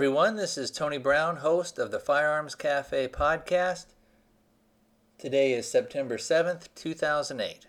Everyone. This is Tony Brown, host of the Firearms Cafe podcast. Today is September 7th, 2008.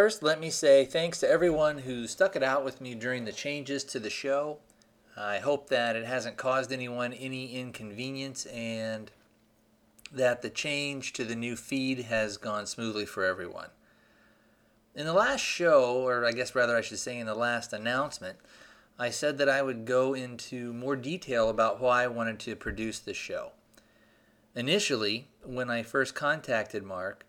First, let me say thanks to everyone who stuck it out with me during the changes to the show. I hope that it hasn't caused anyone any inconvenience and that the change to the new feed has gone smoothly for everyone. In the last show, or I guess rather I should say in the last announcement, I said that I would go into more detail about why I wanted to produce this show. Initially, when I first contacted Mark,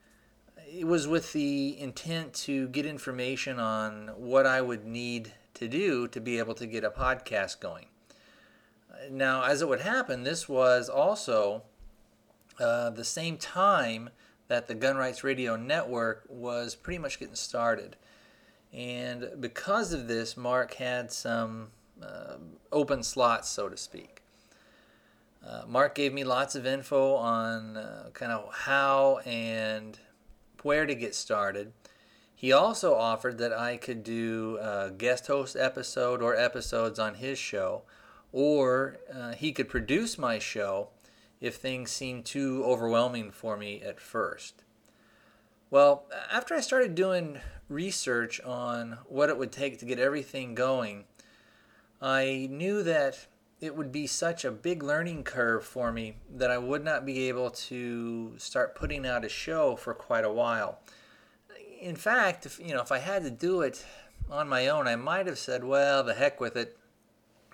it was with the intent to get information on what I would need to do to be able to get a podcast going. Now, as it would happen, this was also uh, the same time that the Gun Rights Radio Network was pretty much getting started. And because of this, Mark had some uh, open slots, so to speak. Uh, Mark gave me lots of info on uh, kind of how and where to get started. He also offered that I could do a guest host episode or episodes on his show, or uh, he could produce my show if things seemed too overwhelming for me at first. Well, after I started doing research on what it would take to get everything going, I knew that it would be such a big learning curve for me that I would not be able to start putting out a show for quite a while. In fact, if you know, if I had to do it on my own, I might have said, "Well, the heck with it,"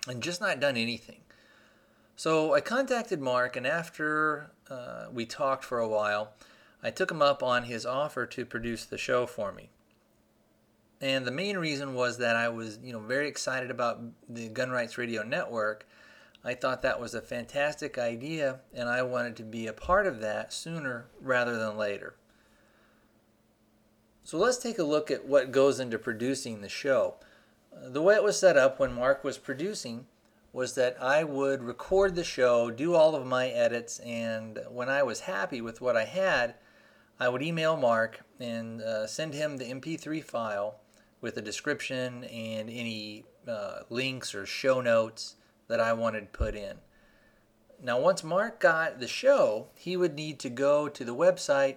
and just not done anything. So I contacted Mark, and after uh, we talked for a while, I took him up on his offer to produce the show for me. And the main reason was that I was, you know, very excited about the Gun Rights Radio Network I thought that was a fantastic idea, and I wanted to be a part of that sooner rather than later. So let's take a look at what goes into producing the show. The way it was set up when Mark was producing was that I would record the show, do all of my edits, and when I was happy with what I had, I would email Mark and uh, send him the MP3 file with a description and any uh, links or show notes that I wanted put in. Now, once Mark got the show, he would need to go to the website,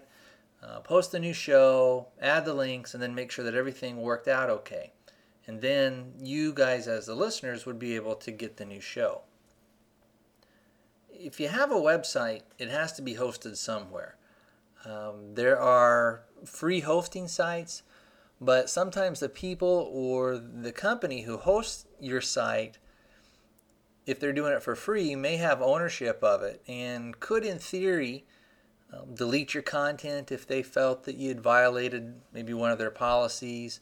uh, post the new show, add the links, and then make sure that everything worked out okay. And then you guys, as the listeners, would be able to get the new show. If you have a website, it has to be hosted somewhere. Um, there are free hosting sites, but sometimes the people or the company who hosts your site if they're doing it for free, may have ownership of it and could, in theory, um, delete your content if they felt that you had violated maybe one of their policies.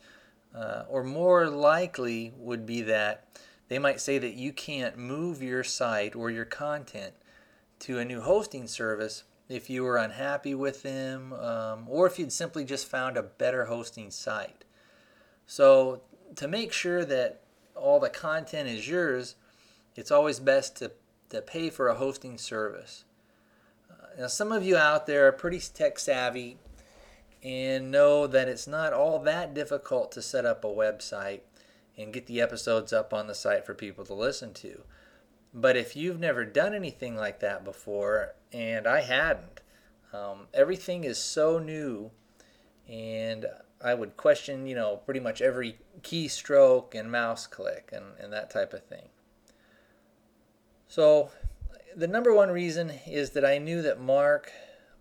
Uh, or more likely would be that they might say that you can't move your site or your content to a new hosting service if you were unhappy with them um, or if you'd simply just found a better hosting site. So, to make sure that all the content is yours, it's always best to, to pay for a hosting service. Uh, now, some of you out there are pretty tech savvy and know that it's not all that difficult to set up a website and get the episodes up on the site for people to listen to. But if you've never done anything like that before, and I hadn't, um, everything is so new, and I would question, you know, pretty much every keystroke and mouse click and, and that type of thing. So, the number one reason is that I knew that Mark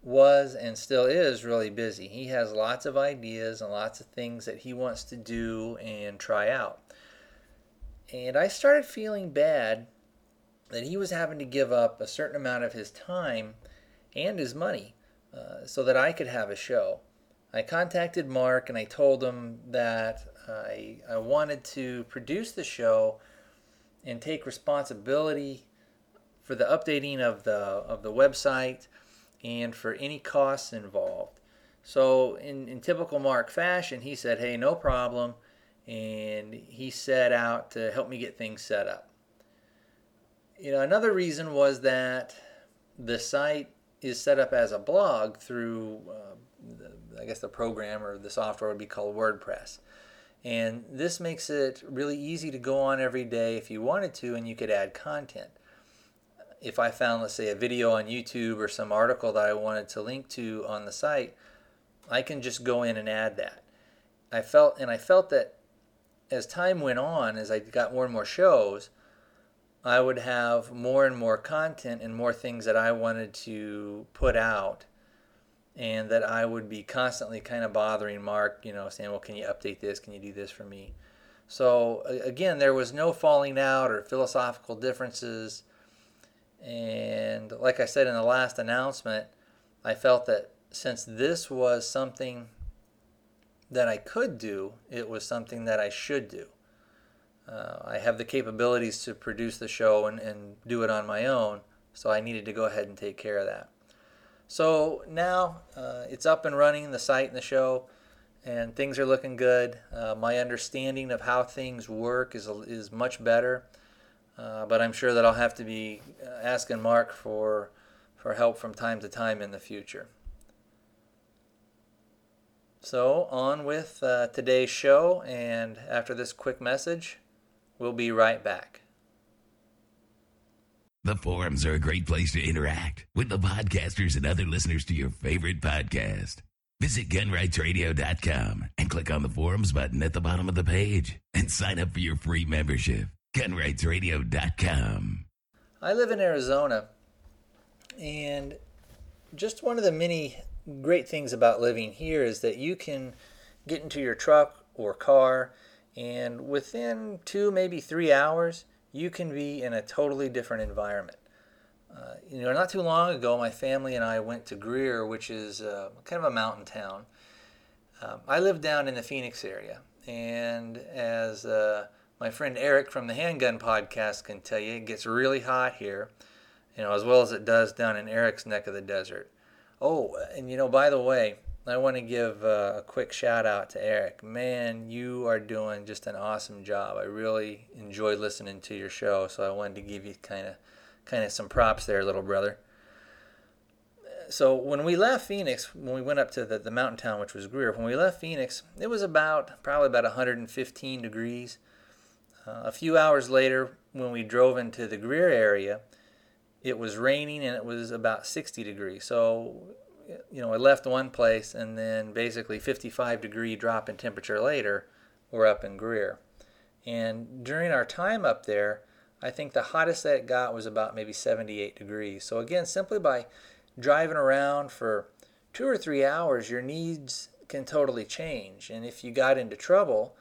was and still is really busy. He has lots of ideas and lots of things that he wants to do and try out. And I started feeling bad that he was having to give up a certain amount of his time and his money uh, so that I could have a show. I contacted Mark and I told him that I, I wanted to produce the show and take responsibility for the updating of the of the website and for any costs involved. So in, in typical Mark fashion, he said, "Hey, no problem," and he set out to help me get things set up. You know, another reason was that the site is set up as a blog through, uh, the, I guess the program or the software would be called WordPress. And this makes it really easy to go on every day if you wanted to, and you could add content. If I found, let's say, a video on YouTube or some article that I wanted to link to on the site, I can just go in and add that. I felt, and I felt that as time went on, as I got more and more shows, I would have more and more content and more things that I wanted to put out, and that I would be constantly kind of bothering Mark, you know, saying, Well, can you update this? Can you do this for me? So, again, there was no falling out or philosophical differences. And like I said in the last announcement, I felt that since this was something that I could do, it was something that I should do. Uh, I have the capabilities to produce the show and, and do it on my own, so I needed to go ahead and take care of that. So now uh, it's up and running, the site and the show, and things are looking good. Uh, my understanding of how things work is, is much better, uh, but I'm sure that I'll have to be uh, asking Mark for, for help from time to time in the future. So, on with uh, today's show, and after this quick message, We'll be right back. The forums are a great place to interact with the podcasters and other listeners to your favorite podcast. Visit gunrightsradio.com and click on the forums button at the bottom of the page and sign up for your free membership. Gunrightsradio.com. I live in Arizona, and just one of the many great things about living here is that you can get into your truck or car and within two, maybe three hours, you can be in a totally different environment. Uh, you know, not too long ago, my family and I went to Greer, which is uh, kind of a mountain town. Um, I live down in the Phoenix area, and as uh, my friend Eric from the Handgun Podcast can tell you, it gets really hot here, you know, as well as it does down in Eric's neck of the desert. Oh, and you know, by the way, I want to give uh, a quick shout out to Eric. Man, you are doing just an awesome job. I really enjoyed listening to your show, so I wanted to give you kind of kind of some props there, little brother. So when we left Phoenix, when we went up to the, the mountain town, which was Greer, when we left Phoenix, it was about probably about 115 degrees. Uh, a few hours later, when we drove into the Greer area, it was raining and it was about 60 degrees. So you know, I left one place and then basically 55 degree drop in temperature later, we're up in Greer. And during our time up there, I think the hottest that it got was about maybe 78 degrees. So again, simply by driving around for two or three hours, your needs can totally change. And if you got into trouble,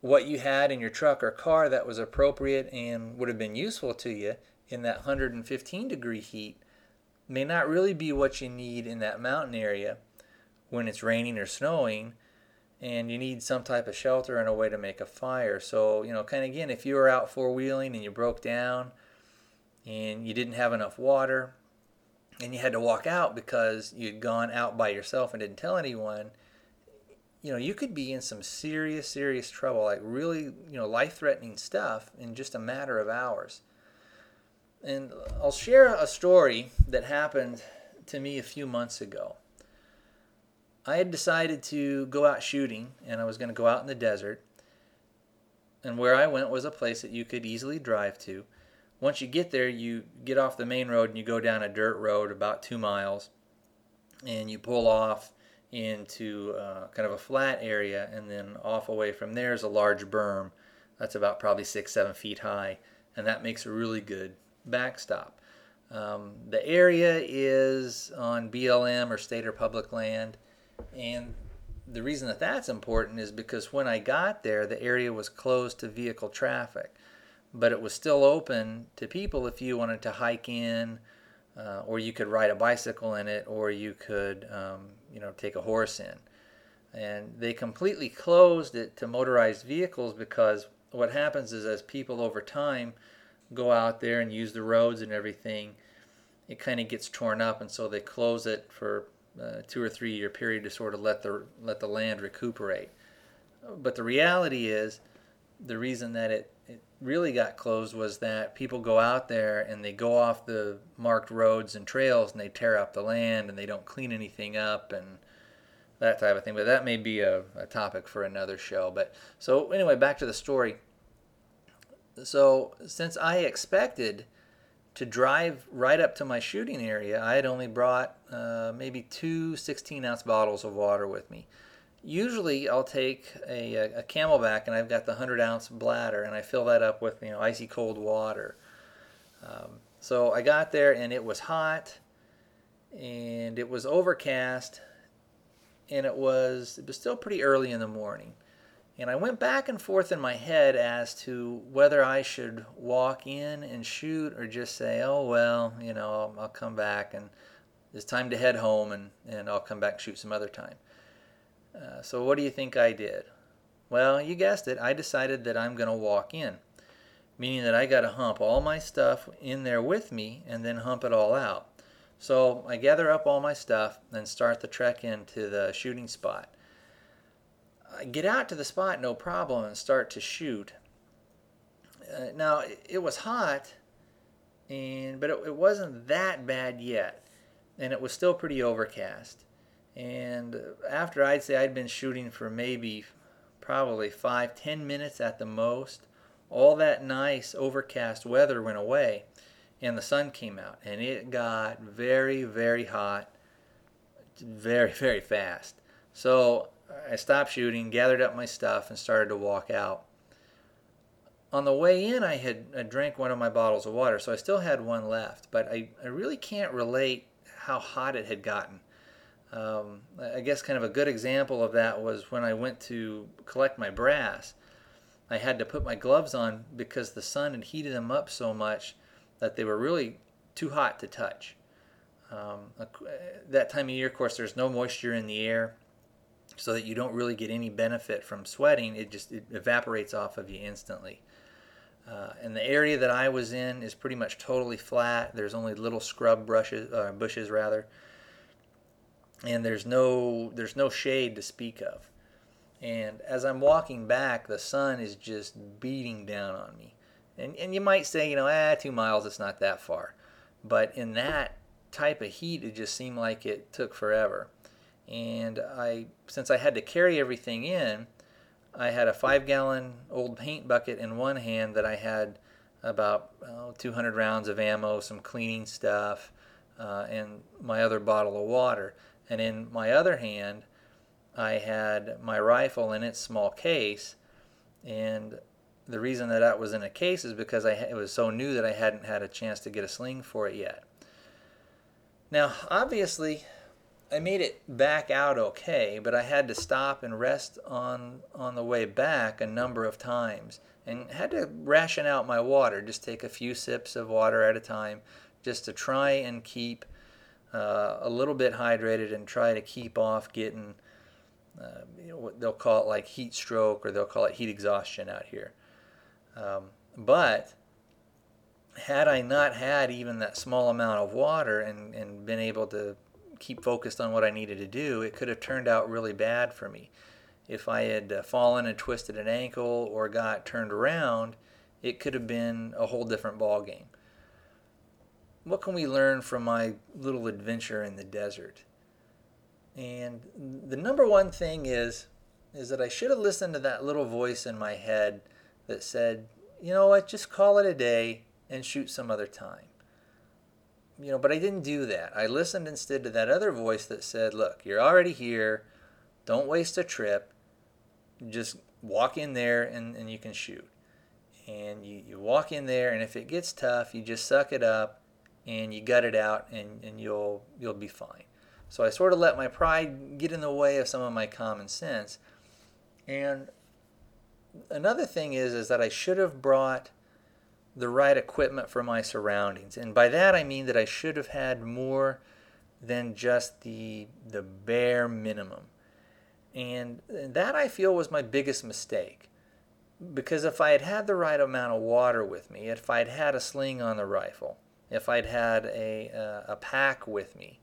what you had in your truck or car that was appropriate and would have been useful to you in that 115 degree heat may not really be what you need in that mountain area when it's raining or snowing and you need some type of shelter and a way to make a fire. So, you know, kind of again, if you were out four wheeling and you broke down and you didn't have enough water and you had to walk out because you'd gone out by yourself and didn't tell anyone, you know, you could be in some serious, serious trouble, like really, you know, life threatening stuff in just a matter of hours. And I'll share a story that happened to me a few months ago. I had decided to go out shooting, and I was going to go out in the desert. And where I went was a place that you could easily drive to. once you get there, you get off the main road and you go down a dirt road about two miles, and you pull off into uh, kind of a flat area, and then off away from there is a large berm that's about probably six, seven feet high, and that makes a really good backstop. Um, the area is on BLM or state or public land, and the reason that that's important is because when I got there, the area was closed to vehicle traffic, but it was still open to people if you wanted to hike in, uh, or you could ride a bicycle in it, or you could, um, you know, take a horse in. And they completely closed it to motorized vehicles because what happens is as people over time go out there and use the roads and everything, it kind of gets torn up, and so they close it for a two or three year period to sort of let the let the land recuperate. But the reality is, the reason that it, it really got closed was that people go out there and they go off the marked roads and trails and they tear up the land and they don't clean anything up and that type of thing. But that may be a, a topic for another show. But so anyway, back to the story. So since I expected to drive right up to my shooting area, I had only brought uh, maybe two 16 ounce bottles of water with me. Usually, I'll take a, a, CamelBak and I've got the 100 ounce bladder and I fill that up with you know icy cold water. Um, so I got there and it was hot and it was overcast and it was it was still pretty early in the morning. And I went back and forth in my head as to whether I should walk in and shoot or just say, oh, well, you know, I'll, I'll come back and it's time to head home and, and I'll come back and shoot some other time. Uh, so, what do you think I did? Well, you guessed it. I decided that I'm going to walk in, meaning that I got to hump all my stuff in there with me and then hump it all out. So, I gather up all my stuff and start the trek into the shooting spot get out to the spot no problem and start to shoot. Uh, now it was hot, and but it, it wasn't that bad yet, and it was still pretty overcast. And after I'd say I'd been shooting for maybe probably five, ten minutes at the most, all that nice overcast weather went away and the sun came out and it got very, very hot very, very fast. So I stopped shooting, gathered up my stuff, and started to walk out. On the way in, I had I drank one of my bottles of water, so I still had one left, but I, I really can't relate how hot it had gotten. Um, I guess kind of a good example of that was when I went to collect my brass. I had to put my gloves on because the sun had heated them up so much that they were really too hot to touch. Um, that time of year, of course, there's no moisture in the air so that you don't really get any benefit from sweating. It just it evaporates off of you instantly. Uh, and the area that I was in is pretty much totally flat. There's only little scrub brushes, uh, bushes rather, and there's no there's no shade to speak of. And as I'm walking back, the sun is just beating down on me. And and you might say, you know, ah, two miles, it's not that far, but in that type of heat, it just seemed like it took forever and I since I had to carry everything in, I had a five gallon old paint bucket in one hand that I had about oh, 200 rounds of ammo, some cleaning stuff, uh, and my other bottle of water. And in my other hand, I had my rifle in its small case. And the reason that that was in a case is because I, it was so new that I hadn't had a chance to get a sling for it yet. Now, obviously, I made it back out okay, but I had to stop and rest on on the way back a number of times and had to ration out my water, just take a few sips of water at a time just to try and keep uh, a little bit hydrated and try to keep off getting uh, you know what they'll call it like heat stroke or they'll call it heat exhaustion out here. Um, but had I not had even that small amount of water and, and been able to keep focused on what I needed to do, it could have turned out really bad for me. If I had uh, fallen and twisted an ankle or got turned around, it could have been a whole different ball game. What can we learn from my little adventure in the desert? And the number one thing is is that I should have listened to that little voice in my head that said, "You know what? Just call it a day. and shoot some other time. You know, but I didn't do that. I listened instead to that other voice that said, look, you're already here. Don't waste a trip. Just walk in there and, and you can shoot. And you, you walk in there, and if it gets tough, you just suck it up and you gut it out and, and you'll you'll be fine. So I sort of let my pride get in the way of some of my common sense. And another thing is is that I should have brought the right equipment for my surroundings. And by that I mean that I should have had more than just the the bare minimum. And that I feel was my biggest mistake. Because if I had had the right amount of water with me, if I'd had a sling on the rifle, if I'd had a, uh, a pack with me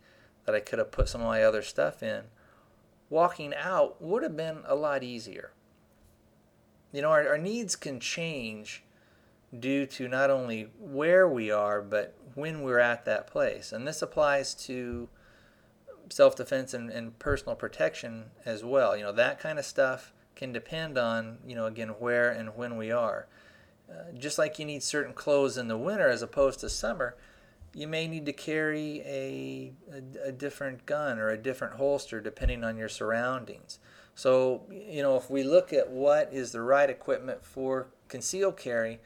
that I could have put some of my other stuff in, walking out would have been a lot easier. You know, our, our needs can change due to not only where we are, but when we're at that place. And this applies to self defense and, and personal protection as well. You know, that kind of stuff can depend on, you know, again, where and when we are. Uh, just like you need certain clothes in the winter as opposed to summer, you may need to carry a, a, a, different gun or a different holster depending on your surroundings. So, you know, if we look at what is the right equipment for concealed carry,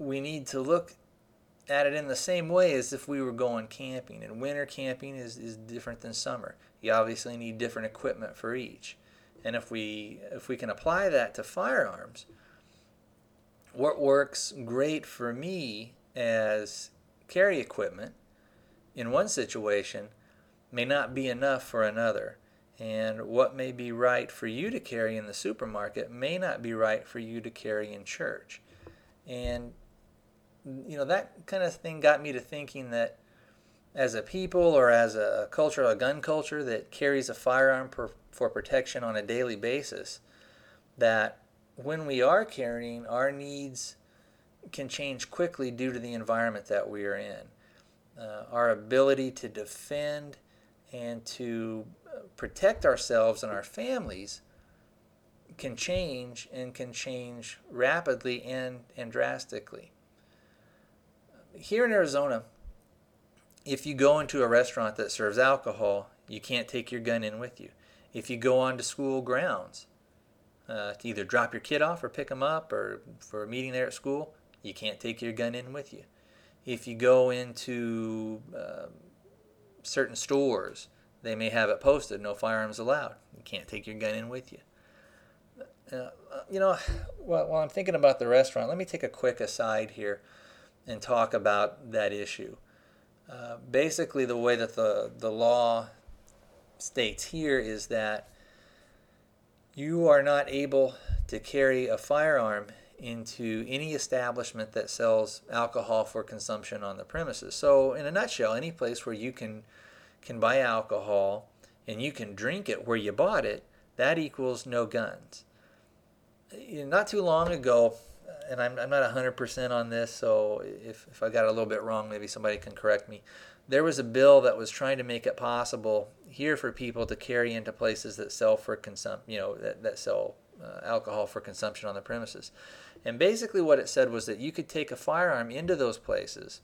we need to look at it in the same way as if we were going camping. And winter camping is, is different than summer. You obviously need different equipment for each. And if we if we can apply that to firearms, what works great for me as carry equipment in one situation may not be enough for another. And what may be right for you to carry in the supermarket may not be right for you to carry in church. And you know that kind of thing got me to thinking that as a people or as a culture, a gun culture that carries a firearm per, for protection on a daily basis, that when we are carrying, our needs can change quickly due to the environment that we are in. Uh, our ability to defend and to uh, protect ourselves and our families can change and can change rapidly and, and drastically here in Arizona, if you go into a restaurant that serves alcohol, you can't take your gun in with you. If you go onto school grounds uh, to either drop your kid off or pick them up or for a meeting there at school, you can't take your gun in with you. If you go into uh, certain stores, they may have it posted no firearms allowed. You can't take your gun in with you. Uh, you know, while, while I'm thinking about the restaurant, let me take a quick aside here and talk about that issue. Uh, basically, the way that the, the law states here is that you are not able to carry a firearm into any establishment that sells alcohol for consumption on the premises. So, in a nutshell, any place where you can can buy alcohol and you can drink it where you bought it, that equals no guns. Not too long ago, and I'm, I'm not 100% on this, so if, if I got a little bit wrong, maybe somebody can correct me. There was a bill that was trying to make it possible here for people to carry into places that sell for consum- you know, that, that sell uh, alcohol for consumption on the premises. And basically, what it said was that you could take a firearm into those places,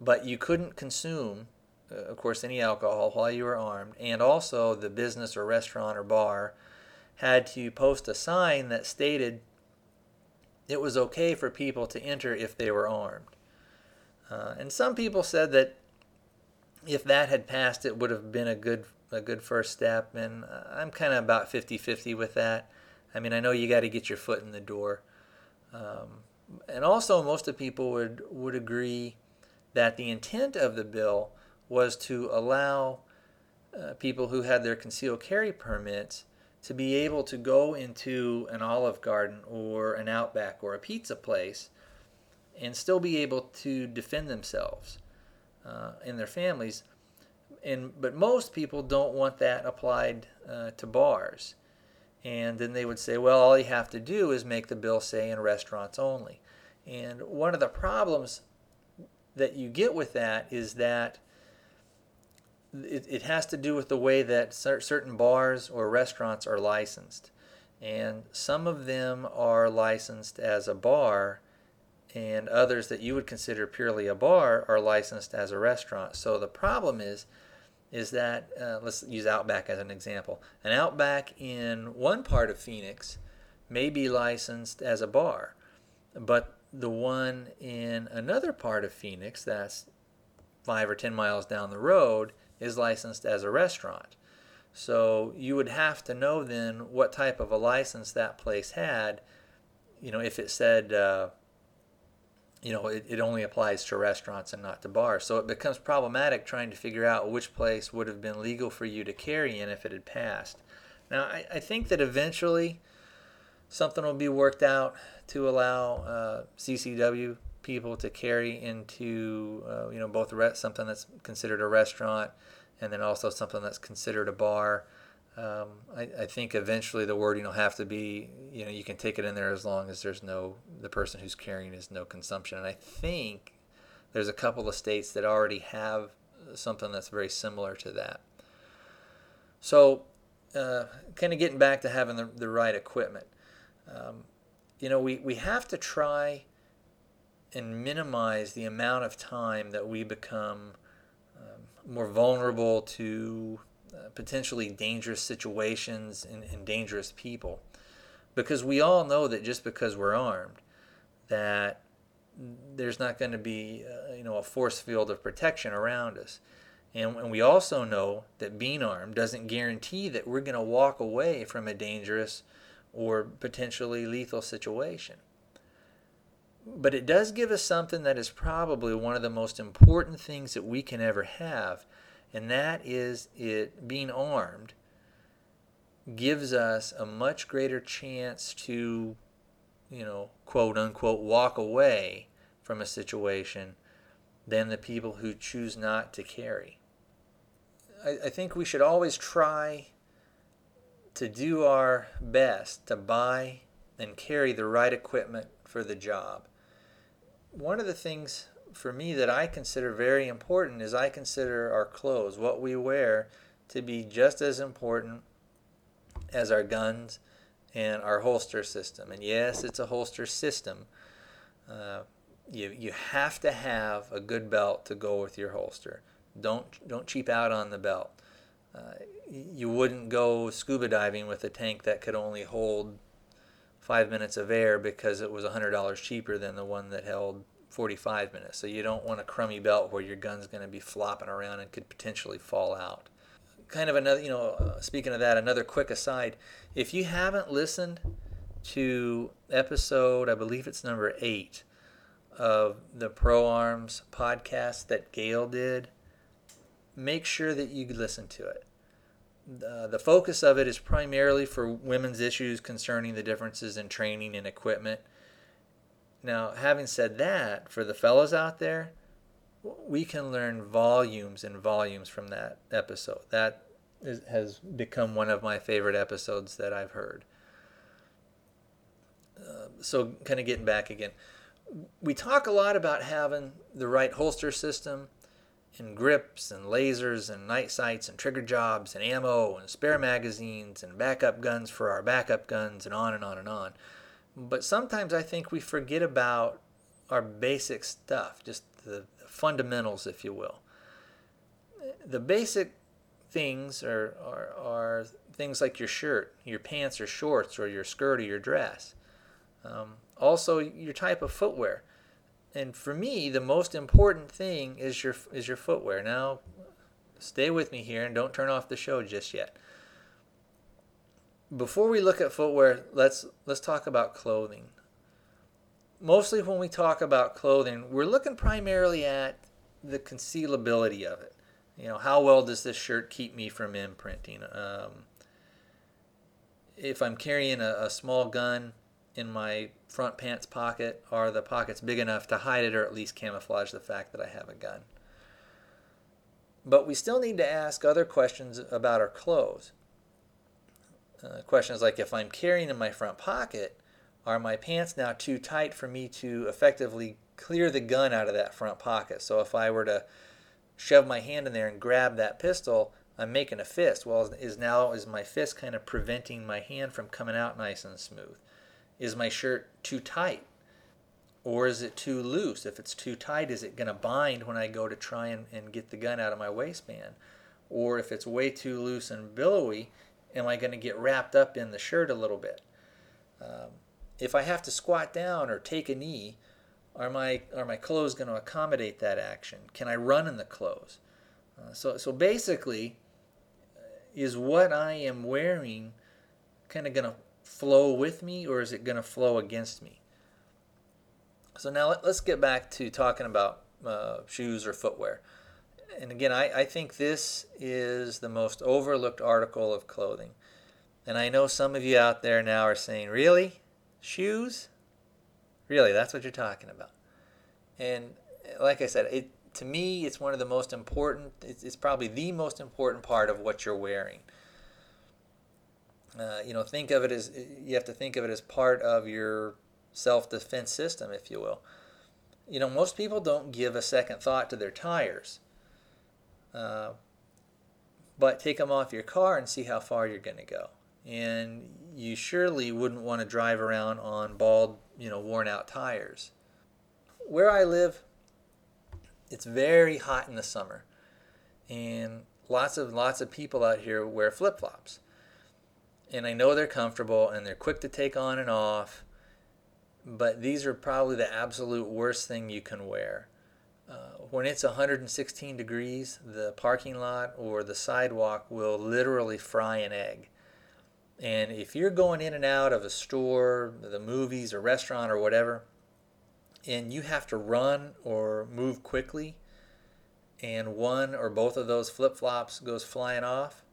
but you couldn't consume, uh, of course, any alcohol while you were armed. And also, the business or restaurant or bar had to post a sign that stated it was okay for people to enter if they were armed. Uh, and some people said that if that had passed, it would have been a good a good first step. And uh, I'm kind of about 50-50 with that. I mean, I know you got to get your foot in the door. Um, and also, most of people would would agree that the intent of the bill was to allow uh, people who had their concealed carry permits to be able to go into an Olive Garden or an Outback or a pizza place and still be able to defend themselves uh, and their families. And but most people don't want that applied uh, to bars. And then they would say, well, all you have to do is make the bill say in restaurants only. And one of the problems that you get with that is that it, it has to do with the way that certain bars or restaurants are licensed. And some of them are licensed as a bar, and others that you would consider purely a bar are licensed as a restaurant. So the problem is, is that uh, let's use Outback as an example. An Outback in one part of Phoenix may be licensed as a bar, but the one in another part of Phoenix that's five or ten miles down the road is licensed as a restaurant. So you would have to know then what type of a license that place had. You know, if it said, uh, you know, it, it only applies to restaurants and not to bars. So it becomes problematic trying to figure out which place would have been legal for you to carry in if it had passed. Now, I, I think that eventually something will be worked out to allow uh, CCW people to carry into, uh, you know, both re- something that's considered a restaurant and then also something that's considered a bar. Um, I, I, think eventually the wording will have to be, you know, you can take it in there as long as there's no, the person who's carrying is no consumption. And I think there's a couple of states that already have something that's very similar to that. So, uh, kind of getting back to having the, the right equipment. Um, you know, we, we have to try and minimize the amount of time that we become more vulnerable to uh, potentially dangerous situations and, and dangerous people. Because we all know that just because we're armed, that there's not going to be uh, you know a force field of protection around us. And, and we also know that being armed doesn't guarantee that we're going to walk away from a dangerous or potentially lethal situation. But it does give us something that is probably one of the most important things that we can ever have, and that is it being armed gives us a much greater chance to, you know, quote unquote, walk away from a situation than the people who choose not to carry. I, I think we should always try to do our best to buy and carry the right equipment for the job one of the things for me that I consider very important is I consider our clothes, what we wear, to be just as important as our guns and our holster system. And yes, it's a holster system. Uh, you, you have to have a good belt to go with your holster. Don't don't cheap out on the belt. Uh, you wouldn't go scuba diving with a tank that could only hold five minutes of air because it was $100 cheaper than the one that held 45 minutes. So you don't want a crummy belt where your gun's going to be flopping around and could potentially fall out. Kind of another, you know, uh, speaking of that, another quick aside. If you haven't listened to episode, I believe it's number eight of the Pro Arms podcast that Gail did, make sure that you listen to it. The focus of it is primarily for women's issues concerning the differences in training and equipment. Now, having said that, for the fellows out there, we can learn volumes and volumes from that episode. That is, has become one of my favorite episodes that I've heard. Uh, so, kind of getting back again, we talk a lot about having the right holster system and grips and lasers and night sights and trigger jobs and ammo and spare magazines and backup guns for our backup guns and on and on and on. But sometimes I think we forget about our basic stuff, just the fundamentals, if you will. The basic things are, are, are things like your shirt, your pants or shorts, or your skirt or your dress. Um, also, your type of footwear and for me, the most important thing is your is your footwear. Now, stay with me here and don't turn off the show just yet. Before we look at footwear, let's let's talk about clothing. Mostly when we talk about clothing, we're looking primarily at the concealability of it. You know, how well does this shirt keep me from imprinting? Um, if I'm carrying a, a small gun, in my front pants pocket? Are the pockets big enough to hide it or at least camouflage the fact that I have a gun? But we still need to ask other questions about our clothes. Uh, questions like if I'm carrying in my front pocket, are my pants now too tight for me to effectively clear the gun out of that front pocket? So if I were to shove my hand in there and grab that pistol, I'm making a fist. Well, is now is my fist kind of preventing my hand from coming out nice and smooth? Is my shirt too tight? Or is it too loose? If it's too tight, is it going to bind when I go to try and, and get the gun out of my waistband? Or if it's way too loose and billowy, am I going to get wrapped up in the shirt a little bit? Um, if I have to squat down or take a knee, are my are my clothes going to accommodate that action? Can I run in the clothes? Uh, so so basically, uh, is what I am wearing kind of going to flow with me, or is it going to flow against me? So now let, us get back to talking about uh, shoes or footwear. And again, I, I think this is the most overlooked article of clothing. And I know some of you out there now are saying, really? Shoes? Really, that's what you're talking about. And like I said, it to me, it's one of the most important, it's, it's probably the most important part of what you're wearing. Uh, you know, think of it as, you have to think of it as part of your self defense system, if you will. You know, most people don't give a second thought to their tires. Uh, but take them off your car and see how far you're going to go. And you surely wouldn't want to drive around on bald, you know, worn out tires. Where I live, it's very hot in the summer. And lots of lots of people out here wear flip-flops. And I know they're comfortable and they're quick to take on and off but these are probably the absolute worst thing you can wear. Uh, when it's 116 degrees, the parking lot or the sidewalk will literally fry an egg. And if you're going in and out of a store, the movies, a restaurant, or whatever, and you have to run or move quickly, and one or both of those flip flops goes flying off,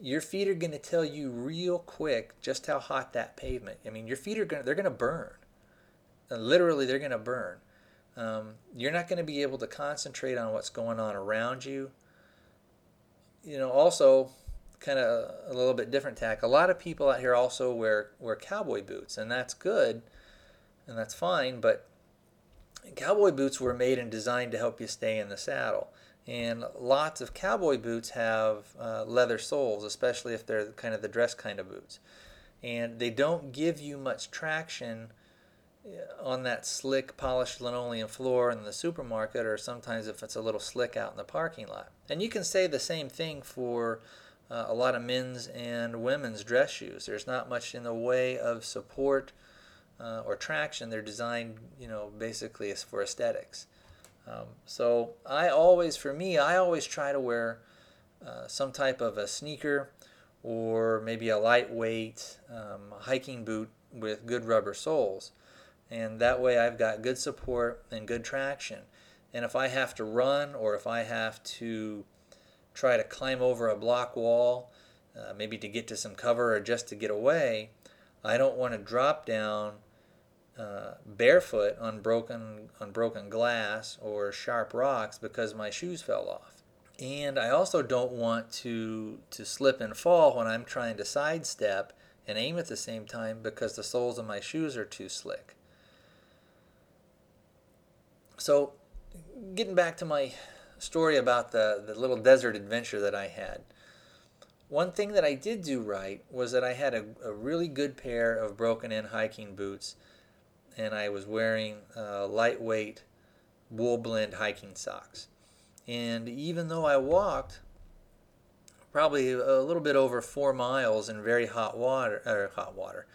your feet are going to tell you real quick just how hot that pavement. I mean, your feet are going to, they're going to burn literally they're going to burn. Um, you're not going to be able to concentrate on what's going on around you. You know, also, kind of a little bit different tack. A lot of people out here also wear wear cowboy boots, and that's good, and that's fine. But cowboy boots were made and designed to help you stay in the saddle. And lots of cowboy boots have uh, leather soles, especially if they're kind of the dress kind of boots. And they don't give you much traction on that slick polished linoleum floor in the supermarket or sometimes if it's a little slick out in the parking lot. And you can say the same thing for uh, a lot of men's and women's dress shoes. There's not much in the way of support uh, or traction. They're designed, you know, basically for aesthetics. Um, so I always, for me, I always try to wear uh, some type of a sneaker or maybe a lightweight um, hiking boot with good rubber soles and that way I've got good support and good traction. And if I have to run or if I have to try to climb over a block wall, uh, maybe to get to some cover or just to get away, I don't want to drop down uh, barefoot on broken on broken glass or sharp rocks because my shoes fell off. And I also don't want to to slip and fall when I'm trying to sidestep and aim at the same time because the soles of my shoes are too slick. So, getting back to my story about the, the little desert adventure that I had, one thing that I did do right was that I had a, a really good pair of broken in hiking boots, and I was wearing uh, lightweight wool blend hiking socks. And even though I walked probably a little bit over four miles in very hot water, or hot water,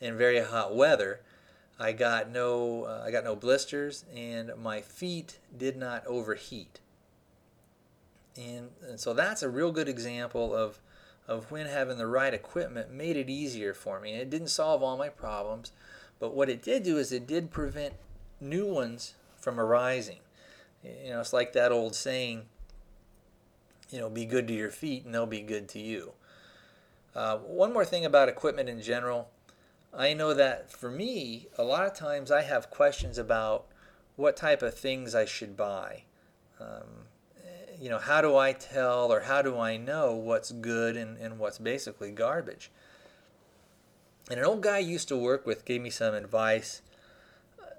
in very hot weather, I got no uh, I got no blisters and my feet did not overheat. And, and so that's a real good example of of when having the right equipment made it easier for me. And it didn't solve all my problems, but what it did do is it did prevent new ones from arising. You know, it's like that old saying, you know, be good to your feet and they'll be good to you. Uh, one more thing about equipment in general. I know that for me, a lot of times I have questions about what type of things I should buy. Um, you know, how do I tell or how do I know what's good and, and what's basically garbage? And an old guy I used to work with gave me some advice,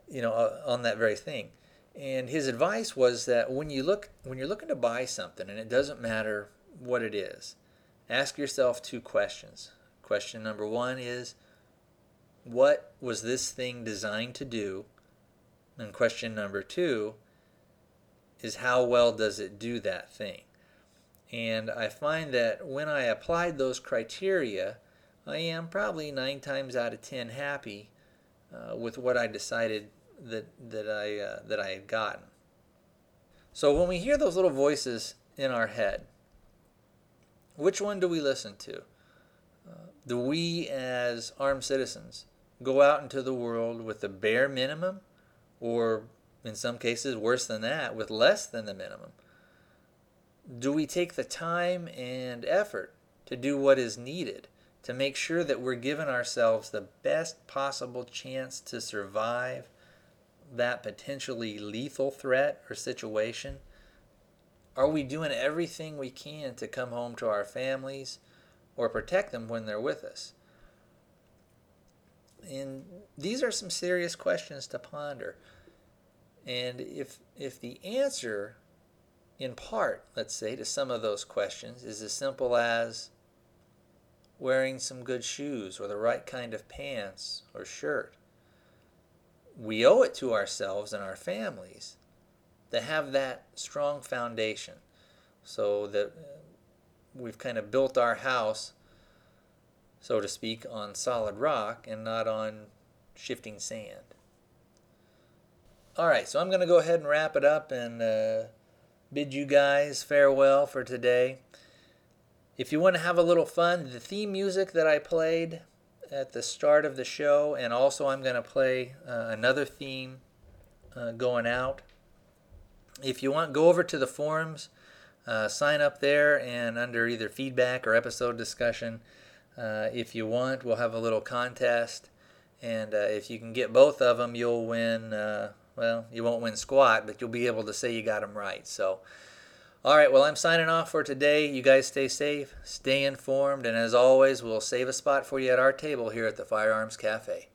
you know, uh, on that very thing. And his advice was that when you look when you're looking to buy something and it doesn't matter what it is, ask yourself two questions. Question number 1 is what was this thing designed to do? And question number two is how well does it do that thing? And I find that when I applied those criteria, I am probably nine times out of ten happy uh, with what I decided that that I uh, that I had gotten. So when we hear those little voices in our head, which one do we listen to? Uh, do we, as armed citizens, go out into the world with the bare minimum, or in some cases, worse than that, with less than the minimum? Do we take the time and effort to do what is needed to make sure that we're giving ourselves the best possible chance to survive that potentially lethal threat or situation? Are we doing everything we can to come home to our families or protect them when they're with us? And these are some serious questions to ponder. And if if the answer in part, let's say, to some of those questions is as simple as wearing some good shoes or the right kind of pants or shirt. We owe it to ourselves and our families to have that strong foundation so that we've kind of built our house, so to speak, on solid rock and not on shifting sand. All right, so I'm going to go ahead and wrap it up and uh, bid you guys farewell for today. If you want to have a little fun, the theme music that I played at the start of the show, and also I'm going to play uh, another theme uh, going out. If you want, go over to the forums, uh, sign up there, and under either feedback or episode discussion, uh, if you want, we'll have a little contest. And uh, if you can get both of them, you'll win uh, well, you won't win squat, but you'll be able to say you got them right. So, all right, well, I'm signing off for today. You guys stay safe, stay informed, and as always, we'll save a spot for you at our table here at the Firearms Cafe.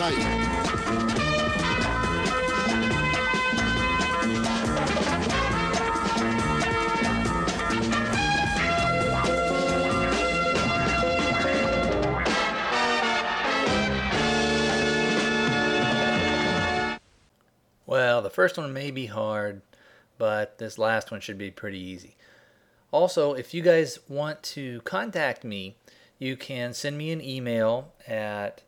sight. First one may be hard, but this last one should be pretty easy. Also, if you guys want to contact me, you can send me an email at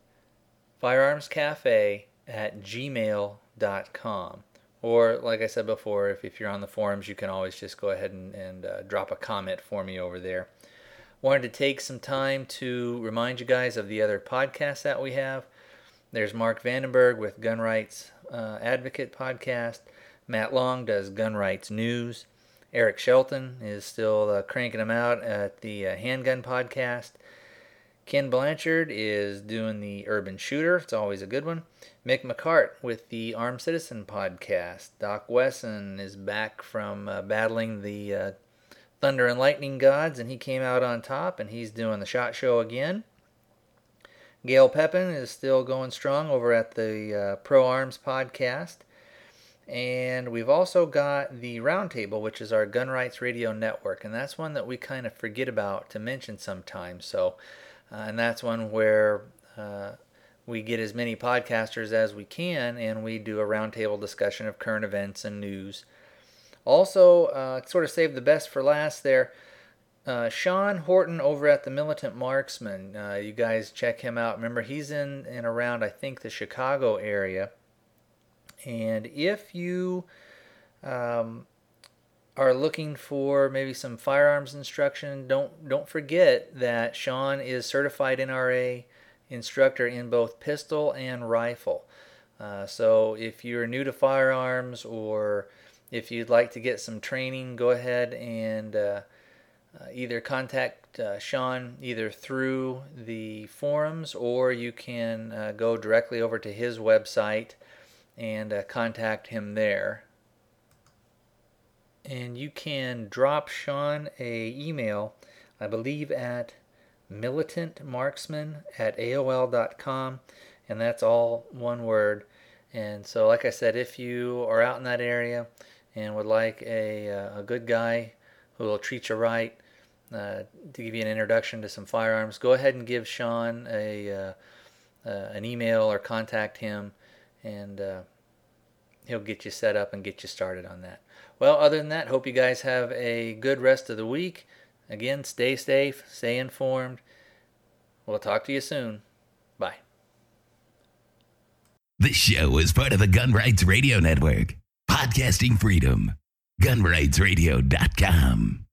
firearmscafe at gmail.com. Or, like I said before, if, if you're on the forums, you can always just go ahead and, and uh, drop a comment for me over there. Wanted to take some time to remind you guys of the other podcasts that we have. There's Mark Vandenberg with Gun Rights uh, Advocate podcast. Matt Long does Gun Rights News. Eric Shelton is still uh, cranking them out at the uh, Handgun podcast. Ken Blanchard is doing the Urban Shooter. It's always a good one. Mick McCart with the Armed Citizen podcast. Doc Wesson is back from uh, battling the uh, Thunder and Lightning gods, and he came out on top, and he's doing the Shot Show again. Gail Pepin is still going strong over at the uh, Pro Arms podcast. And we've also got the Roundtable, which is our Gun Rights Radio Network, and that's one that we kind of forget about to mention sometimes. So, uh, and that's one where uh, we get as many podcasters as we can, and we do a roundtable discussion of current events and news. Also, uh, sort of save the best for last there. Uh, Sean Horton over at the Militant Marksman. Uh, you guys check him out. Remember, he's in and around, I think, the Chicago area. And if you um, are looking for maybe some firearms instruction, don't don't forget that Sean is certified NRA instructor in both pistol and rifle. Uh, so if you're new to firearms or if you'd like to get some training, go ahead and uh, either contact uh, Sean either through the forums or you can uh, go directly over to his website and uh, contact him there and you can drop Sean a email, I believe at militantmarksman at AOL.com. And that's all one word. And so, like I said, if you are out in that area and would like a, uh, a good guy who will treat you right, uh, to give you an introduction to some firearms, go ahead and give Sean a uh, uh, an email or contact him, and he'll get you set up and get you started on that. Well, other than that, hope you guys have a good rest of the week. Again, stay safe, stay informed. We'll talk to you soon. Bye. This show is part of the Gun Rights Radio Network. Podcasting freedom. GunRightsRadio.com.